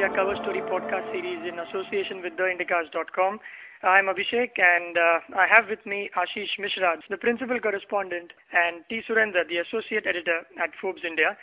India Cover Story podcast series in association with TheIndicast.com. I'm Abhishek and uh, I have with me Ashish Mishra, the principal correspondent, and T. Surendar, the associate editor at Forbes India.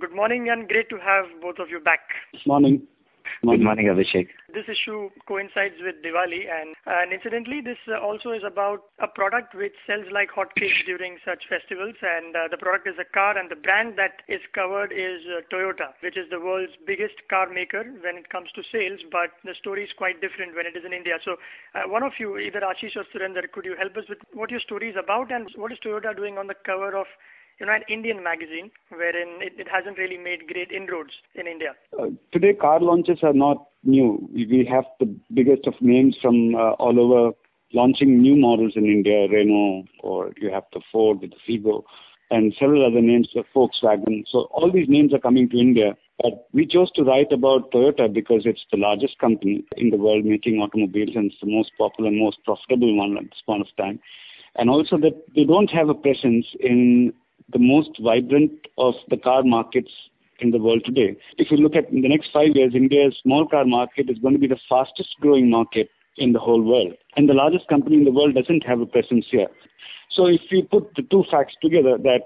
Good morning and great to have both of you back. Good Morning. Good morning, Abhishek. This issue coincides with Diwali, and, and incidentally, this uh, also is about a product which sells like hotcakes during such festivals. And uh, the product is a car, and the brand that is covered is uh, Toyota, which is the world's biggest car maker when it comes to sales. But the story is quite different when it is in India. So, uh, one of you, either Ashish or Surendar, could you help us with what your story is about, and what is Toyota doing on the cover of you know, an Indian magazine wherein it, it hasn't really made great inroads in India. Uh, today, car launches are not new. We have the biggest of names from uh, all over launching new models in India, Renault, or you have the Ford with the Figo, and several other names, the Volkswagen. So all these names are coming to India. But we chose to write about Toyota because it's the largest company in the world making automobiles and it's the most popular, and most profitable one at this point of time. And also that they don't have a presence in the most vibrant of the car markets in the world today. If you look at in the next five years, India's small car market is going to be the fastest growing market in the whole world. And the largest company in the world doesn't have a presence here. So if you put the two facts together that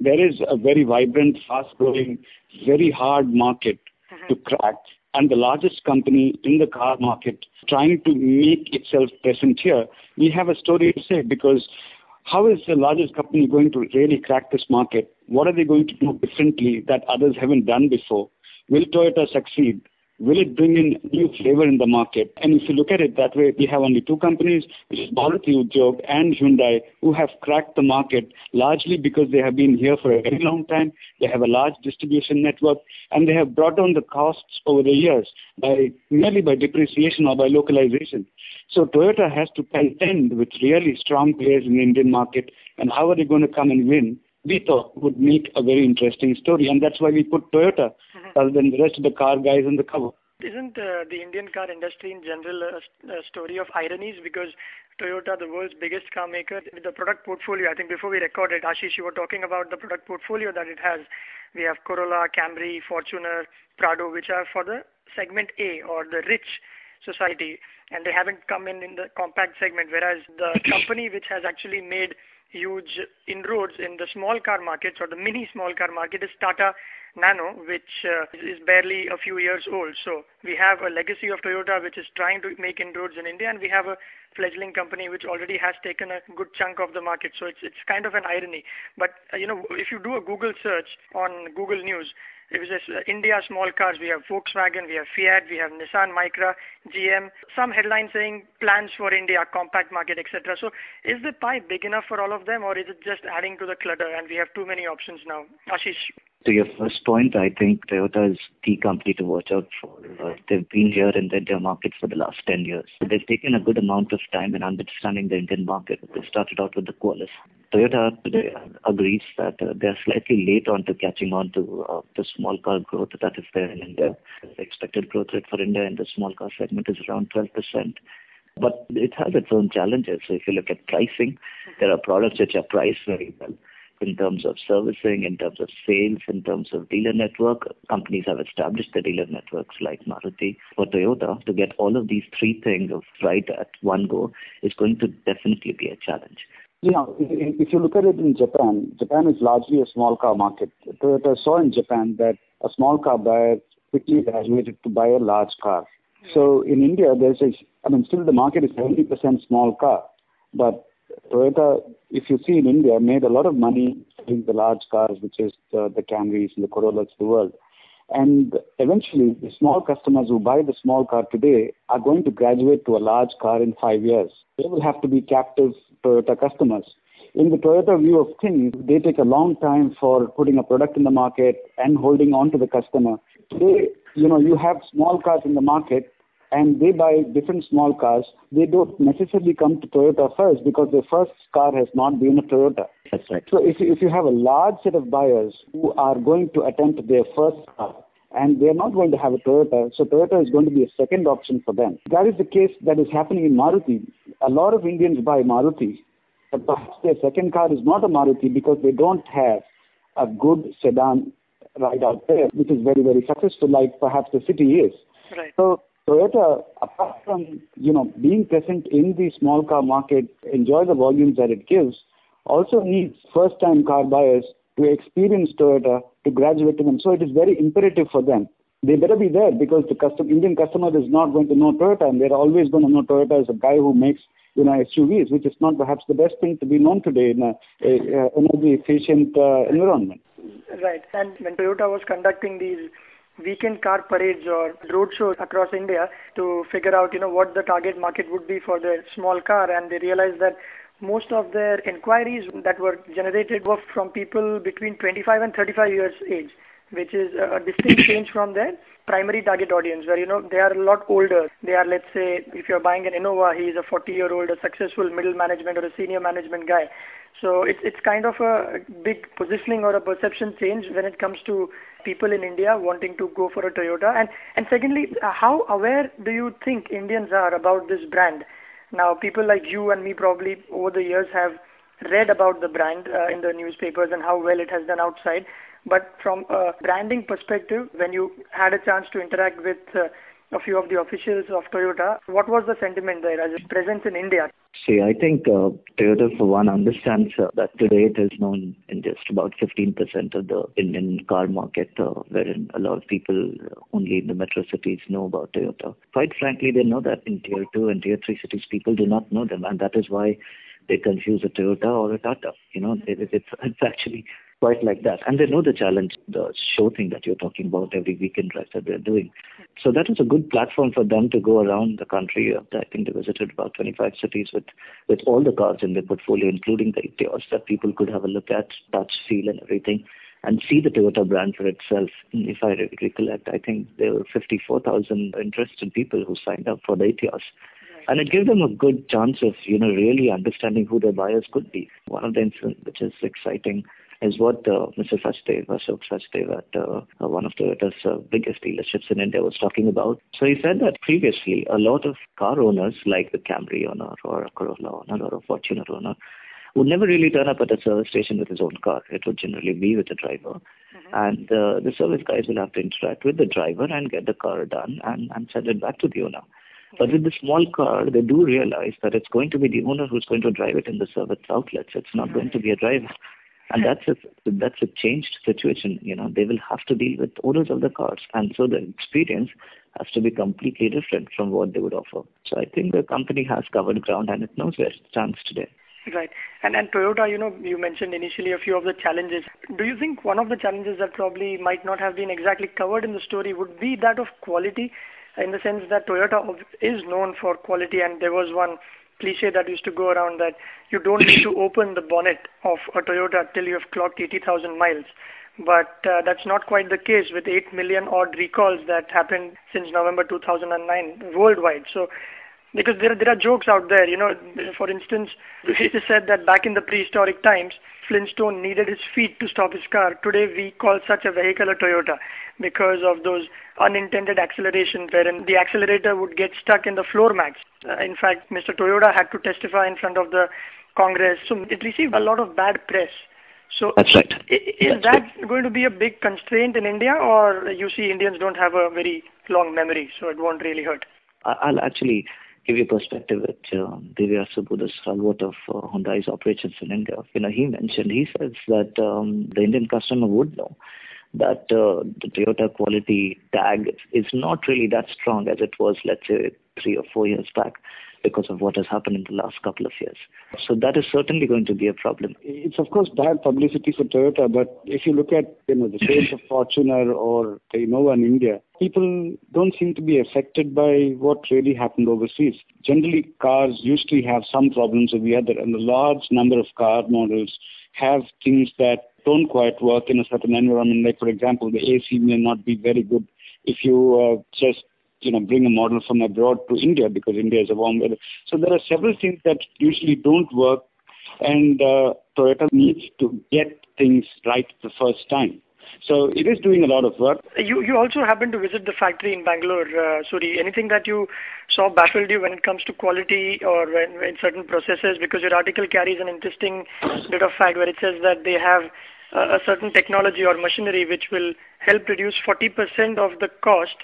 there is a very vibrant, fast growing, very hard market uh-huh. to crack and the largest company in the car market trying to make itself present here, we have a story to say because how is the largest company going to really crack this market? What are they going to do differently that others haven't done before? Will Toyota succeed? Will it bring in new flavor in the market? And if you look at it that way, we have only two companies, which is Maruti Udyog and Hyundai, who have cracked the market largely because they have been here for a very long time. They have a large distribution network, and they have brought down the costs over the years by merely by depreciation or by localization. So Toyota has to contend with really strong players in the Indian market, and how are they going to come and win? we thought would make a very interesting story, and that's why we put Toyota mm-hmm. than the rest of the car guys on the cover. Isn't uh, the Indian car industry in general a, a story of ironies? Because Toyota, the world's biggest car maker, with the product portfolio, I think before we recorded, Ashish, you were talking about the product portfolio that it has. We have Corolla, Camry, Fortuner, Prado, which are for the segment A or the rich society, and they haven't come in in the compact segment. Whereas the company which has actually made huge inroads in the small car markets or the mini small car market is Tata Nano, which uh, is barely a few years old. So we have a legacy of Toyota which is trying to make inroads in India, and we have a fledgling company which already has taken a good chunk of the market. So it's it's kind of an irony. But uh, you know, if you do a Google search on Google News, it was just uh, India small cars. We have Volkswagen, we have Fiat, we have Nissan Micra, GM. Some headlines saying plans for India, compact market, etc. So is the pie big enough for all of them, or is it just adding to the clutter and we have too many options now? Ashish. To your first point, I think Toyota is the company to watch out for. Uh, they've been here in the India market for the last 10 years. They've taken a good amount of time in understanding the Indian market. They started out with the Qualis. Toyota today agrees that uh, they are slightly late on to catching on to uh, the small car growth that is there in India. The expected growth rate for India in the small car segment is around 12%. But it has its own challenges. So if you look at pricing, there are products which are priced very well in terms of servicing, in terms of sales, in terms of dealer network. Companies have established the dealer networks like Maruti. or Toyota, to get all of these three things right at one go is going to definitely be a challenge. Yeah, if you look at it in Japan, Japan is largely a small car market. Toyota saw in Japan that a small car buyer quickly graduated to buy a large car. So in India, there's a, I mean, still the market is 70% small car, but Toyota, if you see in India, made a lot of money in the large cars, which is the, the Camrys and the Corollas of the world. And eventually, the small customers who buy the small car today are going to graduate to a large car in five years. They will have to be captive Toyota customers. In the Toyota view of things, they take a long time for putting a product in the market and holding on to the customer. Today, you know, you have small cars in the market and they buy different small cars, they don't necessarily come to Toyota first because their first car has not been a Toyota. That's right. So if, if you have a large set of buyers who are going to attempt their first car, and they're not going to have a Toyota, so Toyota is going to be a second option for them. That is the case that is happening in Maruti. A lot of Indians buy Maruti, but perhaps their second car is not a Maruti because they don't have a good sedan right out there, which is very, very successful, like perhaps the city is. Right. So Toyota, apart from you know being present in the small car market, enjoy the volumes that it gives, also needs first-time car buyers to experience Toyota to graduate to them. So it is very imperative for them. They better be there because the Indian customer is not going to know Toyota, and they're always going to know Toyota as a guy who makes you know SUVs, which is not perhaps the best thing to be known today in a energy efficient uh, environment. Right. And when Toyota was conducting these weekend car parades or road shows across India to figure out, you know, what the target market would be for their small car, and they realized that most of their inquiries that were generated were from people between 25 and 35 years age, which is a distinct change from their primary target audience, where you know they are a lot older. They are, let's say, if you're buying an Innova, he is a 40-year-old, a successful middle management or a senior management guy. So it's it's kind of a big positioning or a perception change when it comes to people in India wanting to go for a Toyota. And and secondly, how aware do you think Indians are about this brand? Now, people like you and me probably over the years have read about the brand uh, in the newspapers and how well it has done outside. But from a branding perspective, when you had a chance to interact with uh, a few of the officials of Toyota, what was the sentiment there as its presence in India? See, I think uh, Toyota, for one, understands uh, that today it is known in just about 15% of the Indian car market, uh, wherein a lot of people only in the metro cities know about Toyota. Quite frankly, they know that in tier 2 and tier 3 cities, people do not know them, and that is why they confuse a Toyota or a Tata. You know, it, it's, it's actually quite like that. And they know the challenge, the show thing that you're talking about every weekend drive that they're doing. So that was a good platform for them to go around the country. Uh, I think they visited about 25 cities with, with all the cars in their portfolio, including the Etios, that people could have a look at, touch, feel, and everything, and see the Toyota brand for itself. If I recollect, I think there were 54,000 interested people who signed up for the Etios and it gave them a good chance of you know really understanding who their buyers could be. One of the incidents which is exciting is what uh, Mr. Sachdev, Ashok Sachdev at uh, uh, one of Toyota's uh, biggest dealerships in India was talking about. So he said that previously a lot of car owners like the Camry owner or a Corolla owner or a Fortuner owner would never really turn up at a service station with his own car. It would generally be with the driver. Mm-hmm. And uh, the service guys will have to interact with the driver and get the car done and, and send it back to the owner. But with the small car, they do realize that it's going to be the owner who's going to drive it in the service outlets. It's not going to be a driver. And that's a that's a changed situation. You know, they will have to deal with owners of the cars, and so the experience has to be completely different from what they would offer. So I think the company has covered ground, and it knows where it stands today. Right. And and Toyota, you know, you mentioned initially a few of the challenges. Do you think one of the challenges that probably might not have been exactly covered in the story would be that of quality? In the sense that Toyota is known for quality and there was one cliche that used to go around that you don't need to open the bonnet of a Toyota till you have clocked 80,000 miles. But uh, that's not quite the case with 8 million odd recalls that happened since November 2009 worldwide. So because there there are jokes out there. You know, for instance, it is said that back in the prehistoric times, Flintstone needed his feet to stop his car. Today, we call such a vehicle a Toyota because of those unintended acceleration wherein the accelerator would get stuck in the floor mats. Uh, in fact, Mr. Toyoda had to testify in front of the Congress. So it received a lot of bad press. So That's right. Is That's that right. going to be a big constraint in India or you see Indians don't have a very long memory so it won't really hurt? I'll actually give you perspective that uh, Divya Subbu, the of uh, Hyundai's operations in India. You know, he mentioned, he says that um, the Indian customer would know that uh, the Toyota quality tag is not really that strong as it was, let's say, three or four years back because of what has happened in the last couple of years. So that is certainly going to be a problem. It's of course bad publicity for Toyota, but if you look at you know the sales of Fortuner or the Innova in India, people don't seem to be affected by what really happened overseas. Generally, cars usually have some problems or the other, and a large number of car models have things that don't quite work in a certain environment. Like for example, the AC may not be very good if you uh, just you know, bring a model from abroad to India because India is a warm weather. So there are several things that usually don't work, and uh, Toyota needs to get things right the first time. So it is doing a lot of work. You you also happened to visit the factory in Bangalore, uh, Suri. Anything that you saw baffled you when it comes to quality or when, in certain processes? Because your article carries an interesting bit of fact where it says that they have uh, a certain technology or machinery which will help reduce 40% of the cost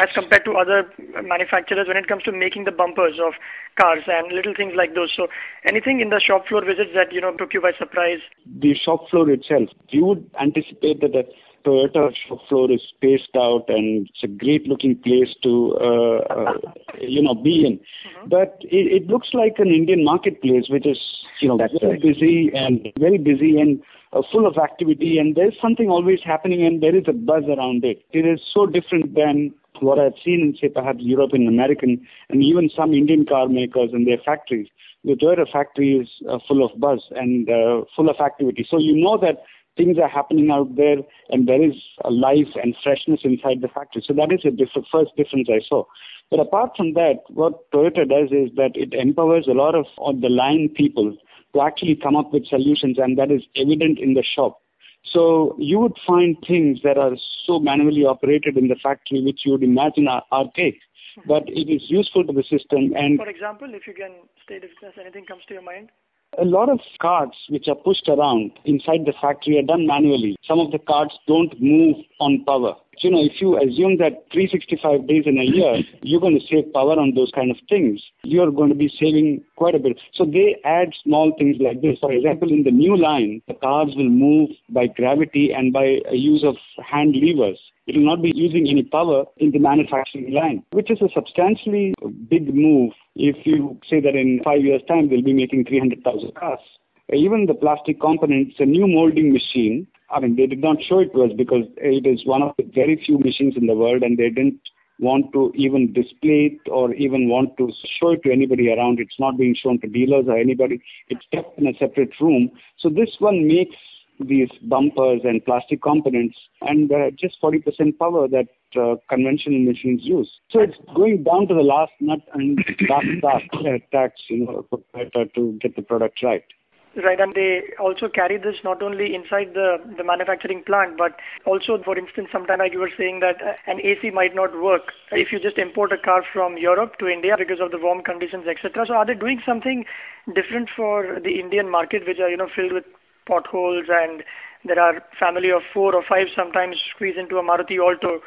as compared to other manufacturers when it comes to making the bumpers of cars and little things like those. So anything in the shop floor visits that, you know, took you by surprise? The shop floor itself, you would anticipate that the Toyota shop floor is spaced out and it's a great looking place to, uh, uh, you know, be in. Mm-hmm. But it, it, looks like an Indian marketplace, which is, you know, That's very right. busy and very busy and uh, full of activity and there's something always happening and there is a buzz around it. It is so different than what I've seen in, say, perhaps European American and even some Indian car makers and their factories. The Toyota factory is uh, full of buzz and uh, full of activity. So you know that things are happening out there and there is a life and freshness inside the factory. So that is the diff- first difference I saw. But apart from that, what Toyota does is that it empowers a lot of, of the line people to actually come up with solutions and that is evident in the shop. So you would find things that are so manually operated in the factory which you would imagine are archaic, mm-hmm. but it is useful to the system. And For example, if you can state if there's anything comes to your mind. A lot of cards which are pushed around inside the factory are done manually. Some of the cards don't move on power you know, if you assume that 365 days in a year, you're going to save power on those kind of things. You're going to be saving quite a bit. So they add small things like this. For example, in the new line, the cars will move by gravity and by use of hand levers. It will not be using any power in the manufacturing line, which is a substantially big move if you say that in five years' time they'll be making 300,000 cars. Even the plastic components, a new molding machine I mean, they did not show it to us because it is one of the very few machines in the world, and they didn't want to even display it or even want to show it to anybody around. It's not being shown to dealers or anybody. It's kept in a separate room. So this one makes these bumpers and plastic components and uh, just 40% power that uh, conventional machines use. So it's going down to the last nut and last task, uh, tax, you know, to get the product right. Right, and they also carry this not only inside the, manufacturing plant, but also, for instance, sometime like you were saying that uh, an AC might not work if you just import a car from Europe to India because of the warm conditions, etc. So are they doing something different for the Indian market, which are, you know, filled with potholes and there are family of four or five sometimes squeeze into a Maruti Alto,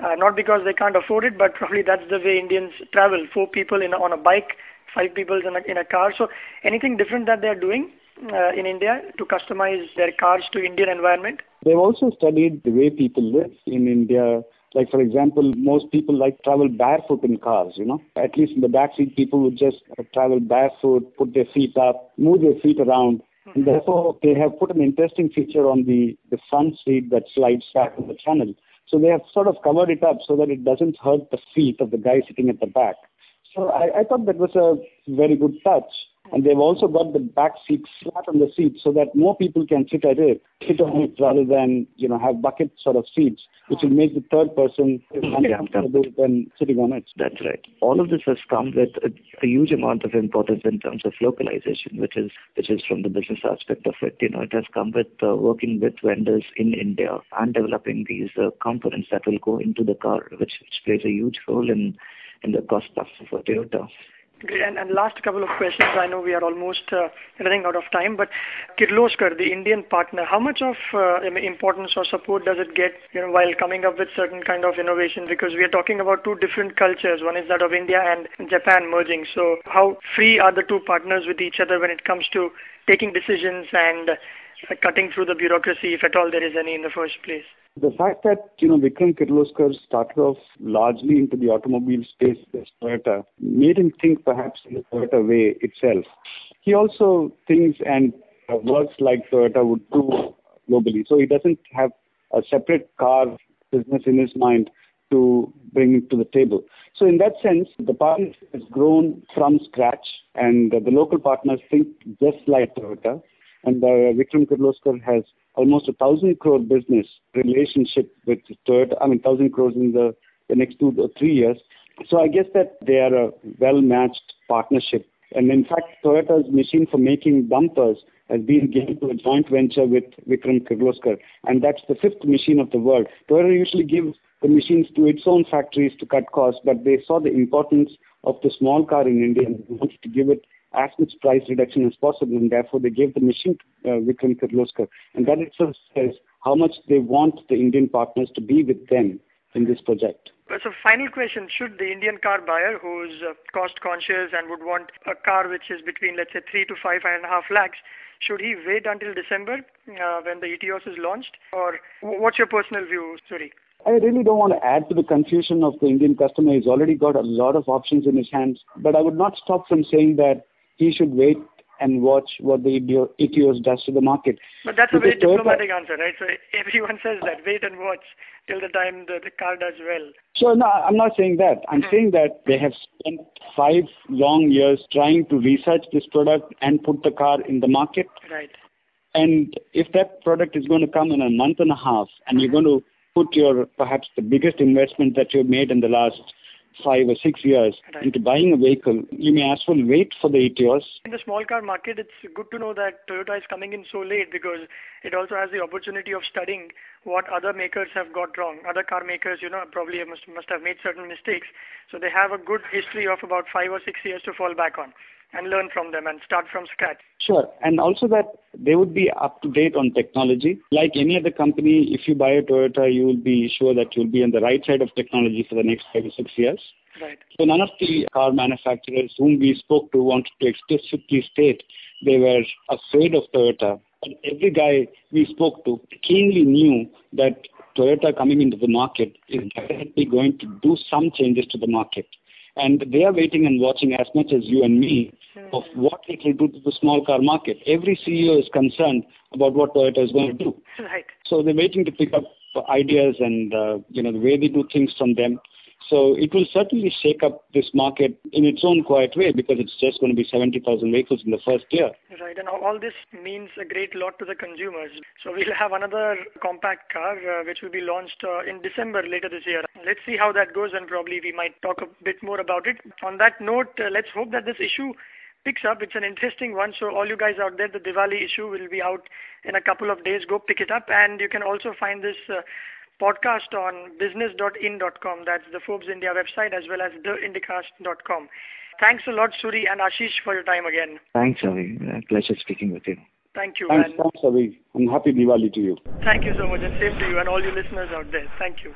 uh, not because they can't afford it, but probably that's the way Indians travel, four people on a bike, five people in a, in a car. So anything different that they're doing? Uh, in India to customize their cars to Indian environment? They've also studied the way people live in India. Like, for example, most people like travel barefoot in cars, you know. At least in the back seat, people would just travel barefoot, put their feet up, move their feet around. Mm-hmm. And therefore, they have put an interesting feature on the, the front seat that slides back in the channel. So they have sort of covered it up so that it doesn't hurt the feet of the guy sitting at the back. So I, I thought that was a very good touch. And they've also got the back seat flat on the seat so that more people can sit at it, sit on it rather than, you know, have bucket sort of seats, which will make the third person uncomfortable than sitting on it. That's right. All of this has come with a, a, huge amount of importance in terms of localization, which is which is from the business aspect of it. You know, it has come with uh, working with vendors in India and developing these uh, components that will go into the car, which, which plays a huge role in in the cost structure for Toyota. Great. Last couple of questions. I know we are almost uh, running out of time, but Kirloskar, the Indian partner, how much of uh, importance or support does it get, you know, while coming up with certain kind of innovation? Because we are talking about two different cultures. One is that of India and Japan merging. So how free are the two partners with each other when it comes to taking decisions and uh, cutting through the bureaucracy, if at all there is any in the first place? The fact that, you know, Vikram Kirloskar started off largely into the automobile space with Toyota made him think perhaps in the Toyota way itself. He also thinks and works like Toyota would do globally. So he doesn't have a separate car business in his mind to bring to the table. So in that sense, the partnership has grown from scratch and the local partners think just like Toyota. And uh, Vikram Kirloskar has almost a thousand crore business relationship with Toyota. I mean, thousand crores in the, the next two or three years. So I guess that they are a well-matched partnership. And in fact, Toyota's machine for making bumpers has been given to a joint venture with Vikram Kirloskar. And that's the fifth machine of the world. Toyota usually gives the machines to its own factories to cut costs, but they saw the importance of the small car in India and wanted to give it as much price reduction as possible, and therefore they gave the machine to uh, Vikram Kirloskar. And that itself says how much they want the Indian partners to be with them in this project. So final question, should the Indian car buyer who's uh, cost conscious and would want a car which is between let's say 3 to 5 and a half lakhs, should he wait until December uh, when the Etios is launched or what's your personal view, Suri? I really don't want to add to the confusion of the Indian customer. He's already got a lot of options in his hands. But I would not stop from saying that he should wait and watch what the Etios does to the market. But that's because a very diplomatic answer, right? So everyone says that, wait and watch till the time the, the car does well. So no, I'm not saying that. I'm mm-hmm. saying that they have spent five long years trying to research this product and put the car in the market. Right. And if that product is going to come in a month and a half, and mm-hmm. you're going to put your perhaps the biggest investment that you've made in the last five or six years right. into buying a vehicle, you may as well wait for the Etios. In the small car market, it's good to know that Toyota is coming in so late because it also has the opportunity of studying what other makers have got wrong. Other car makers, you know, probably must, must have made certain mistakes. So they have a good history of about five or six years to fall back on and learn from them and start from scratch. Sure. And also that they would be up to date on technology. Like any other company, if you buy a Toyota, you will be sure that you'll be on the right side of technology for the next five or six years. Right. So none of the car manufacturers whom we spoke to wanted to explicitly state they were afraid of Toyota. But every guy we spoke to keenly knew that Toyota coming into the market is definitely going to do some changes to the market and they are waiting and watching as much as you and me of what it will do to the small car market. Every CEO is concerned about what Toyota is going to do. Right. So they're waiting to pick up ideas and uh, you know the way they do things from them. So it will certainly shake up this market in its own quiet way because it's just going to be 70,000 vehicles in the first year. Right, and all this means a great lot to the consumers. So we'll have another compact car uh, which will be launched uh, in December later this year. Let's see how that goes and probably we might talk a bit more about it. On that note, uh, let's hope that this issue picks up. It's an interesting one. So all you guys out there, the Diwali issue will be out in a couple of days. Go pick it up, and you can also find this podcast on business.in.com. That's the Forbes India website as well as theindicast.com. Thanks a lot, Suri and Ashish, for your time again. Thanks, Avi. Uh, pleasure speaking with you. Thank you. Thanks, and thanks, Avi. And happy Diwali to you. Thank you so much, and same to you and all your listeners out there. Thank you.